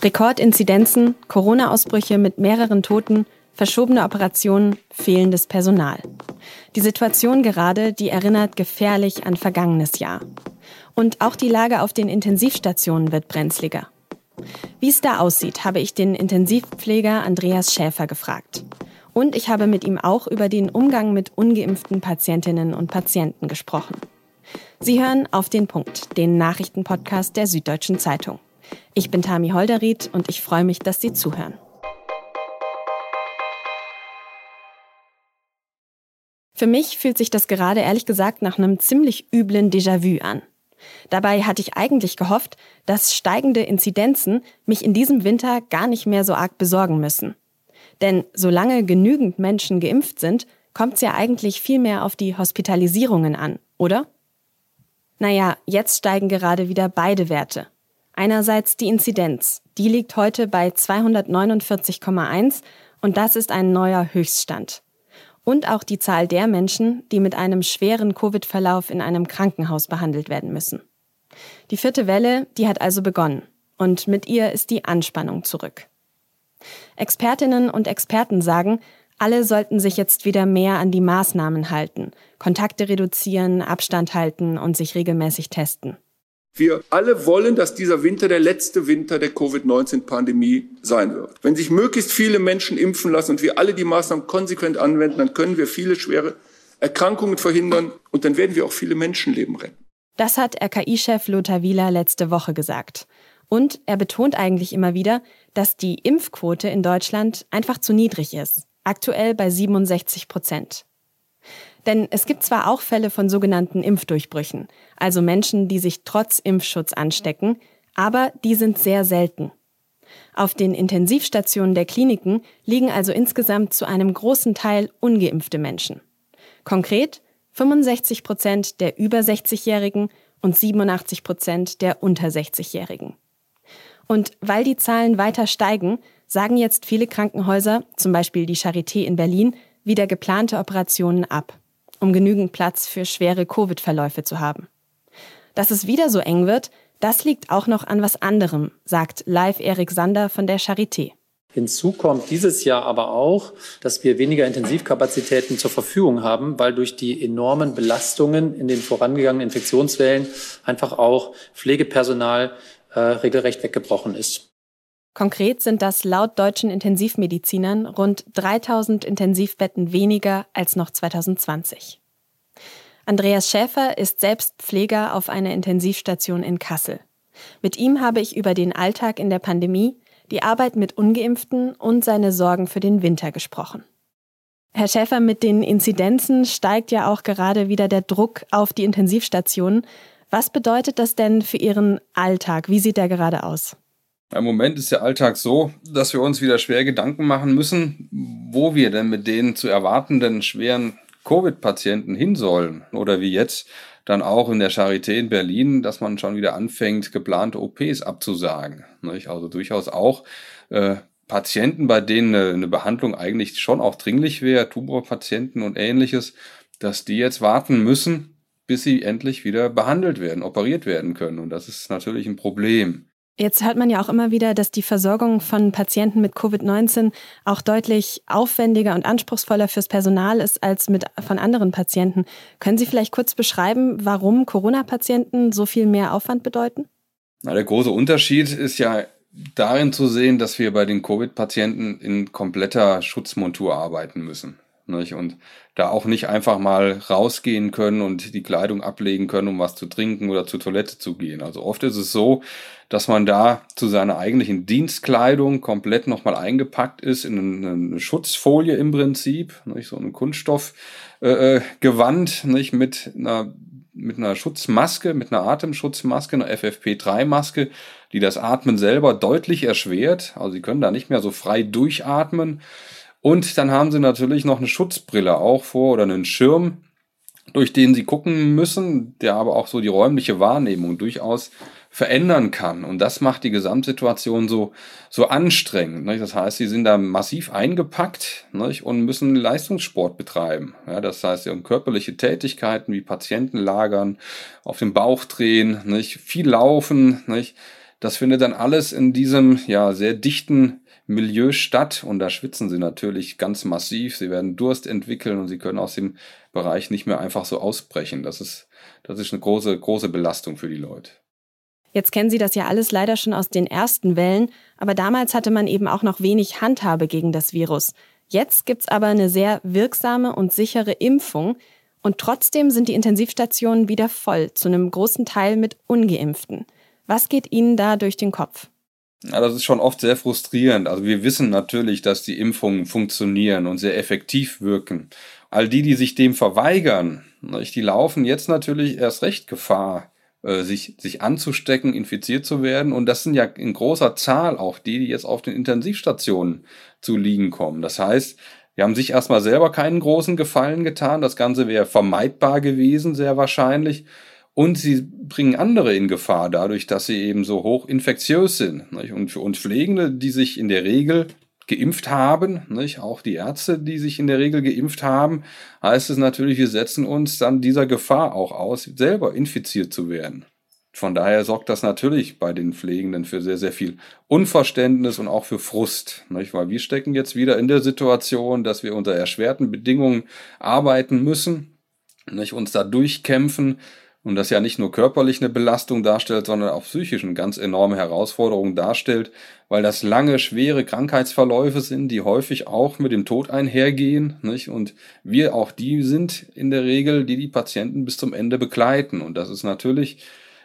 Rekordinzidenzen, Corona-Ausbrüche mit mehreren Toten, verschobene Operationen, fehlendes Personal. Die Situation gerade, die erinnert gefährlich an vergangenes Jahr. Und auch die Lage auf den Intensivstationen wird brenzliger. Wie es da aussieht, habe ich den Intensivpfleger Andreas Schäfer gefragt. Und ich habe mit ihm auch über den Umgang mit ungeimpften Patientinnen und Patienten gesprochen. Sie hören auf den Punkt, den Nachrichtenpodcast der Süddeutschen Zeitung. Ich bin Tami Holderried und ich freue mich, dass Sie zuhören. Für mich fühlt sich das gerade ehrlich gesagt nach einem ziemlich üblen Déjà-vu an. Dabei hatte ich eigentlich gehofft, dass steigende Inzidenzen mich in diesem Winter gar nicht mehr so arg besorgen müssen. Denn solange genügend Menschen geimpft sind, kommt es ja eigentlich viel mehr auf die Hospitalisierungen an, oder? Naja, jetzt steigen gerade wieder beide Werte. Einerseits die Inzidenz. Die liegt heute bei 249,1 und das ist ein neuer Höchststand. Und auch die Zahl der Menschen, die mit einem schweren Covid-Verlauf in einem Krankenhaus behandelt werden müssen. Die vierte Welle, die hat also begonnen. Und mit ihr ist die Anspannung zurück. Expertinnen und Experten sagen, alle sollten sich jetzt wieder mehr an die Maßnahmen halten, Kontakte reduzieren, Abstand halten und sich regelmäßig testen. Wir alle wollen, dass dieser Winter der letzte Winter der Covid-19-Pandemie sein wird. Wenn sich möglichst viele Menschen impfen lassen und wir alle die Maßnahmen konsequent anwenden, dann können wir viele schwere Erkrankungen verhindern und dann werden wir auch viele Menschenleben retten. Das hat RKI-Chef Lothar Wieler letzte Woche gesagt. Und er betont eigentlich immer wieder, dass die Impfquote in Deutschland einfach zu niedrig ist. Aktuell bei 67 Prozent. Denn es gibt zwar auch Fälle von sogenannten Impfdurchbrüchen, also Menschen, die sich trotz Impfschutz anstecken, aber die sind sehr selten. Auf den Intensivstationen der Kliniken liegen also insgesamt zu einem großen Teil ungeimpfte Menschen. Konkret 65 Prozent der über 60-Jährigen und 87 Prozent der unter 60-Jährigen. Und weil die Zahlen weiter steigen, sagen jetzt viele Krankenhäuser, zum Beispiel die Charité in Berlin, wieder geplante Operationen ab um genügend Platz für schwere Covid-Verläufe zu haben. Dass es wieder so eng wird, das liegt auch noch an was anderem, sagt Live Erik Sander von der Charité. Hinzu kommt dieses Jahr aber auch, dass wir weniger Intensivkapazitäten zur Verfügung haben, weil durch die enormen Belastungen in den vorangegangenen Infektionswellen einfach auch Pflegepersonal äh, regelrecht weggebrochen ist. Konkret sind das laut deutschen Intensivmedizinern rund 3000 Intensivbetten weniger als noch 2020. Andreas Schäfer ist selbst Pfleger auf einer Intensivstation in Kassel. Mit ihm habe ich über den Alltag in der Pandemie, die Arbeit mit ungeimpften und seine Sorgen für den Winter gesprochen. Herr Schäfer, mit den Inzidenzen steigt ja auch gerade wieder der Druck auf die Intensivstationen. Was bedeutet das denn für Ihren Alltag? Wie sieht der gerade aus? Im Moment ist der Alltag so, dass wir uns wieder schwer Gedanken machen müssen, wo wir denn mit den zu erwartenden schweren Covid-Patienten hin sollen. Oder wie jetzt dann auch in der Charité in Berlin, dass man schon wieder anfängt, geplante OPs abzusagen. Also durchaus auch äh, Patienten, bei denen eine, Behandlung eigentlich schon auch dringlich wäre, Tumorpatienten und ähnliches, dass die jetzt warten müssen, bis sie endlich wieder behandelt werden, operiert werden können. Und das ist natürlich ein Problem. Jetzt hört man ja auch immer wieder, dass die Versorgung von Patienten mit Covid-19 auch deutlich aufwendiger und anspruchsvoller fürs Personal ist als mit von anderen Patienten. Können Sie vielleicht kurz beschreiben, warum Corona-Patienten so viel mehr Aufwand bedeuten? Na, der große Unterschied ist ja darin zu sehen, dass wir bei den Covid-Patienten in kompletter Schutzmontur arbeiten müssen. Nicht? Und da auch nicht einfach mal rausgehen können und die Kleidung ablegen können, um was zu trinken oder zur Toilette zu gehen. Also oft ist es so, dass man da zu seiner eigentlichen Dienstkleidung komplett nochmal eingepackt ist in eine, Schutzfolie im Prinzip, nicht? so ein Kunststoffgewand, äh, äh, mit einer mit einer Schutzmaske, mit einer Atemschutzmaske, einer FFP3-Maske, die das Atmen selber deutlich erschwert. Also sie können da nicht mehr so frei durchatmen. Und dann haben sie natürlich noch eine Schutzbrille auch vor oder einen Schirm, durch den sie gucken müssen, der aber auch so die räumliche Wahrnehmung durchaus verändern kann. Und das macht die Gesamtsituation so, so anstrengend. Nicht? Das heißt, sie sind da massiv eingepackt nicht? und müssen Leistungssport betreiben. Ja, das heißt, sie haben körperliche Tätigkeiten wie Patienten lagern, auf dem Bauch drehen, nicht? viel laufen, nicht? Das findet dann alles in diesem ja sehr dichten Milieu statt und da schwitzen sie natürlich ganz massiv. Sie werden Durst entwickeln und sie können aus dem Bereich nicht mehr einfach so ausbrechen. Das ist, das ist eine große, große Belastung für die Leute. Jetzt kennen Sie das ja alles leider schon aus den ersten Wellen, aber damals hatte man eben auch noch wenig Handhabe gegen das Virus. Jetzt gibt's aber eine sehr wirksame und sichere Impfung und trotzdem sind die Intensivstationen wieder voll, zu einem großen Teil mit ungeimpften. Was geht Ihnen da durch den Kopf? Ja, das ist schon oft sehr frustrierend. Also wir wissen natürlich, dass die Impfungen funktionieren und sehr effektiv wirken. All die, die sich dem verweigern, die laufen jetzt natürlich erst recht Gefahr, äh, sich, sich anzustecken, infiziert zu werden. Und das sind ja in großer Zahl auch die, die jetzt auf den Intensivstationen zu liegen kommen. Das heißt, wir haben sich erstmal selber keinen großen Gefallen getan. Das Ganze wäre vermeidbar gewesen, sehr wahrscheinlich. Und sie bringen andere in Gefahr, dadurch, dass sie eben so hoch infektiös sind. Und für uns Pflegende, die sich in der Regel geimpft haben, auch die Ärzte, die sich in der Regel geimpft haben, heißt es natürlich, wir setzen uns dann dieser Gefahr auch aus, selber infiziert zu werden. Von daher sorgt das natürlich bei den Pflegenden für sehr, sehr viel Unverständnis und auch für Frust. Weil wir stecken jetzt wieder in der Situation, dass wir unter erschwerten Bedingungen arbeiten müssen, uns da durchkämpfen und das ja nicht nur körperlich eine Belastung darstellt, sondern auch psychisch eine ganz enorme Herausforderung darstellt, weil das lange, schwere Krankheitsverläufe sind, die häufig auch mit dem Tod einhergehen. Nicht? Und wir auch die sind in der Regel, die die Patienten bis zum Ende begleiten. Und das ist natürlich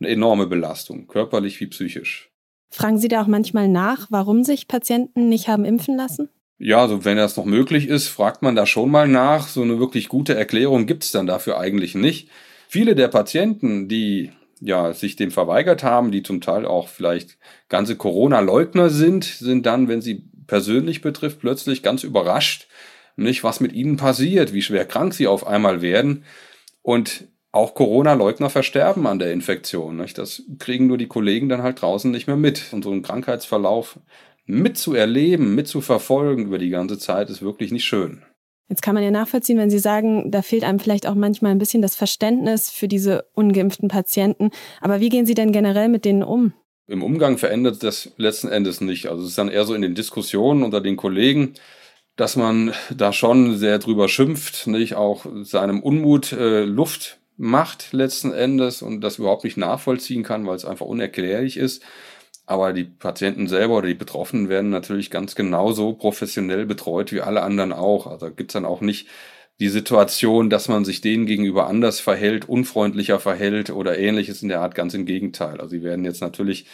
eine enorme Belastung, körperlich wie psychisch. Fragen Sie da auch manchmal nach, warum sich Patienten nicht haben impfen lassen? Ja, also wenn das noch möglich ist, fragt man da schon mal nach. So eine wirklich gute Erklärung gibt es dann dafür eigentlich nicht. Viele der Patienten, die ja, sich dem verweigert haben, die zum Teil auch vielleicht ganze Corona-Leugner sind, sind dann, wenn sie persönlich betrifft, plötzlich ganz überrascht, nicht was mit ihnen passiert, wie schwer krank sie auf einmal werden. Und auch Corona-Leugner versterben an der Infektion. Nicht? Das kriegen nur die Kollegen dann halt draußen nicht mehr mit. Und so einen Krankheitsverlauf mitzuerleben, mitzuverfolgen über die ganze Zeit ist wirklich nicht schön. Jetzt kann man ja nachvollziehen, wenn Sie sagen, da fehlt einem vielleicht auch manchmal ein bisschen das Verständnis für diese ungeimpften Patienten. Aber wie gehen Sie denn generell mit denen um? Im Umgang verändert das letzten Endes nicht. Also es ist dann eher so in den Diskussionen unter den Kollegen, dass man da schon sehr drüber schimpft, nicht auch seinem Unmut äh, Luft macht letzten Endes und das überhaupt nicht nachvollziehen kann, weil es einfach unerklärlich ist. Aber die Patienten selber oder die Betroffenen werden natürlich ganz genauso professionell betreut wie alle anderen auch. Also gibt's dann auch nicht die Situation, dass man sich denen gegenüber anders verhält, unfreundlicher verhält oder ähnliches in der Art. Ganz im Gegenteil. Also sie werden jetzt natürlich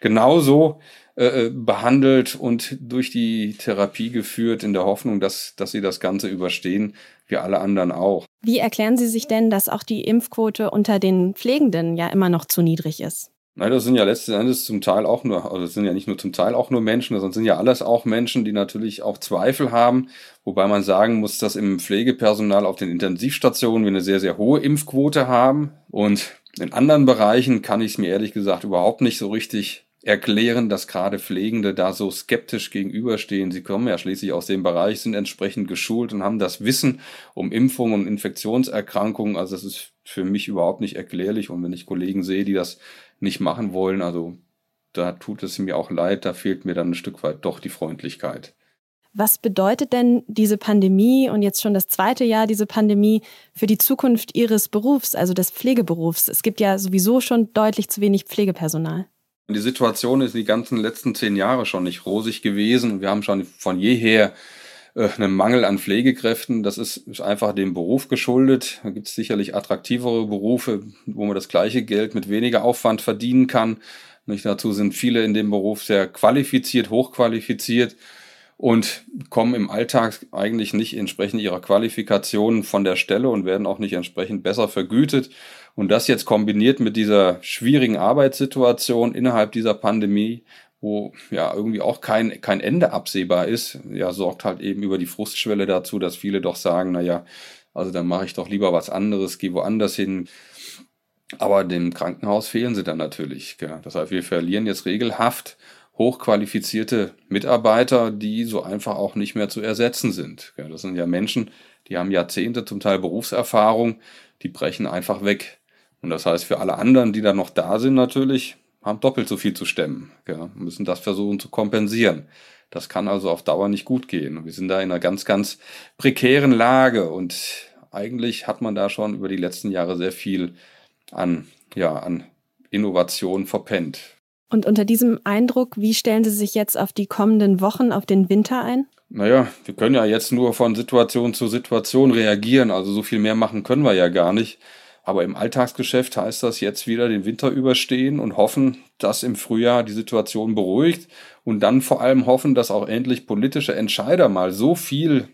genauso äh, äh behandelt und durch die Therapie geführt in der Hoffnung, dass, dass sie das Ganze überstehen, wie alle anderen auch. Wie erklären Sie sich denn, dass auch die Impfquote unter den Pflegenden ja immer noch zu niedrig ist? Nein, das sind ja letzten Endes zum Teil auch nur, also das sind ja nicht nur zum Teil auch nur Menschen, sondern sind ja alles auch Menschen, die natürlich auch Zweifel haben, wobei man sagen muss, dass im Pflegepersonal auf den Intensivstationen wir eine sehr, sehr hohe Impfquote haben und in anderen Bereichen kann ich es mir ehrlich gesagt überhaupt nicht so richtig erklären, dass gerade Pflegende da so skeptisch gegenüberstehen. Sie kommen ja schließlich aus dem Bereich, sind entsprechend geschult und haben das Wissen um Impfungen und Infektionserkrankungen. Also das ist für mich überhaupt nicht erklärlich. Und wenn ich Kollegen sehe, die das nicht machen wollen. Also da tut es mir auch leid, da fehlt mir dann ein Stück weit doch die Freundlichkeit. Was bedeutet denn diese Pandemie und jetzt schon das zweite Jahr diese Pandemie für die Zukunft Ihres Berufs, also des Pflegeberufs? Es gibt ja sowieso schon deutlich zu wenig Pflegepersonal. Die Situation ist die ganzen letzten zehn Jahre schon nicht rosig gewesen. Wir haben schon von jeher äh, einen Mangel an Pflegekräften. Das ist, ist einfach dem Beruf geschuldet. Da gibt es sicherlich attraktivere Berufe, wo man das gleiche Geld mit weniger Aufwand verdienen kann. Nicht dazu sind viele in dem Beruf sehr qualifiziert, hochqualifiziert und kommen im Alltag eigentlich nicht entsprechend ihrer Qualifikation von der Stelle und werden auch nicht entsprechend besser vergütet. Und das jetzt kombiniert mit dieser schwierigen Arbeitssituation innerhalb dieser Pandemie wo ja irgendwie auch kein, kein Ende absehbar ist, ja, sorgt halt eben über die Frustschwelle dazu, dass viele doch sagen, na ja, also dann mache ich doch lieber was anderes, gehe woanders hin. Aber dem Krankenhaus fehlen sie dann natürlich. Gell? Das heißt, wir verlieren jetzt regelhaft hochqualifizierte Mitarbeiter, die so einfach auch nicht mehr zu ersetzen sind. Gell? Das sind ja Menschen, die haben Jahrzehnte zum Teil Berufserfahrung, die brechen einfach weg. Und das heißt, für alle anderen, die da noch da sind, natürlich, haben doppelt so viel zu stemmen, ja, müssen das versuchen zu kompensieren. Das kann also auf Dauer nicht gut gehen. Wir sind da in einer ganz, ganz prekären Lage und eigentlich hat man da schon über die letzten Jahre sehr viel an, ja, an Innovation verpennt. Und unter diesem Eindruck, wie stellen Sie sich jetzt auf die kommenden Wochen, auf den Winter ein? Naja, wir können ja jetzt nur von Situation zu Situation reagieren, also so viel mehr machen können wir ja gar nicht. Aber im Alltagsgeschäft heißt das jetzt wieder den Winter überstehen und hoffen, dass im Frühjahr die Situation beruhigt und dann vor allem hoffen, dass auch endlich politische Entscheider mal so viel,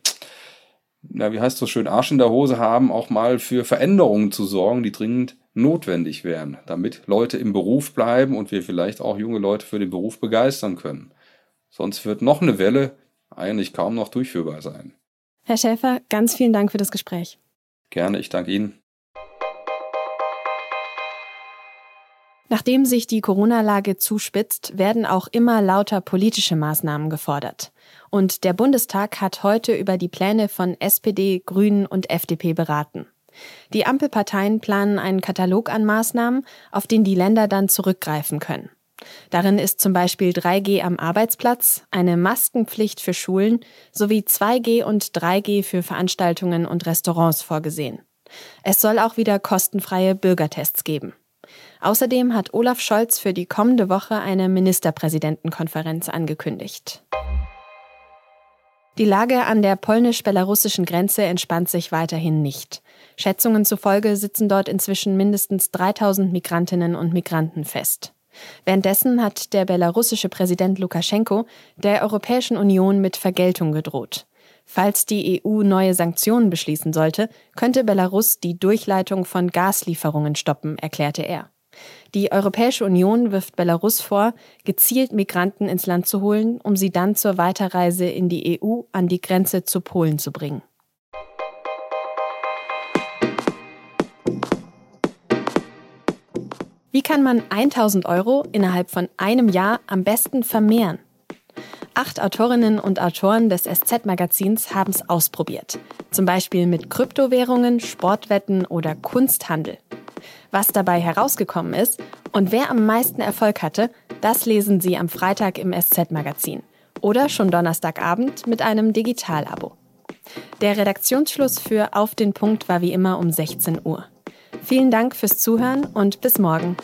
na, wie heißt das so schön, Arsch in der Hose haben, auch mal für Veränderungen zu sorgen, die dringend notwendig wären, damit Leute im Beruf bleiben und wir vielleicht auch junge Leute für den Beruf begeistern können. Sonst wird noch eine Welle eigentlich kaum noch durchführbar sein. Herr Schäfer, ganz vielen Dank für das Gespräch. Gerne, ich danke Ihnen. Nachdem sich die Corona-Lage zuspitzt, werden auch immer lauter politische Maßnahmen gefordert. Und der Bundestag hat heute über die Pläne von SPD, Grünen und FDP beraten. Die Ampelparteien planen einen Katalog an Maßnahmen, auf den die Länder dann zurückgreifen können. Darin ist zum Beispiel 3G am Arbeitsplatz, eine Maskenpflicht für Schulen sowie 2G und 3G für Veranstaltungen und Restaurants vorgesehen. Es soll auch wieder kostenfreie Bürgertests geben. Außerdem hat Olaf Scholz für die kommende Woche eine Ministerpräsidentenkonferenz angekündigt. Die Lage an der polnisch-belarussischen Grenze entspannt sich weiterhin nicht. Schätzungen zufolge sitzen dort inzwischen mindestens 3000 Migrantinnen und Migranten fest. Währenddessen hat der belarussische Präsident Lukaschenko der Europäischen Union mit Vergeltung gedroht. Falls die EU neue Sanktionen beschließen sollte, könnte Belarus die Durchleitung von Gaslieferungen stoppen, erklärte er. Die Europäische Union wirft Belarus vor, gezielt Migranten ins Land zu holen, um sie dann zur Weiterreise in die EU an die Grenze zu Polen zu bringen. Wie kann man 1000 Euro innerhalb von einem Jahr am besten vermehren? Acht Autorinnen und Autoren des SZ-Magazins haben es ausprobiert. Zum Beispiel mit Kryptowährungen, Sportwetten oder Kunsthandel. Was dabei herausgekommen ist und wer am meisten Erfolg hatte, das lesen Sie am Freitag im SZ-Magazin oder schon Donnerstagabend mit einem Digitalabo. Der Redaktionsschluss für Auf den Punkt war wie immer um 16 Uhr. Vielen Dank fürs Zuhören und bis morgen.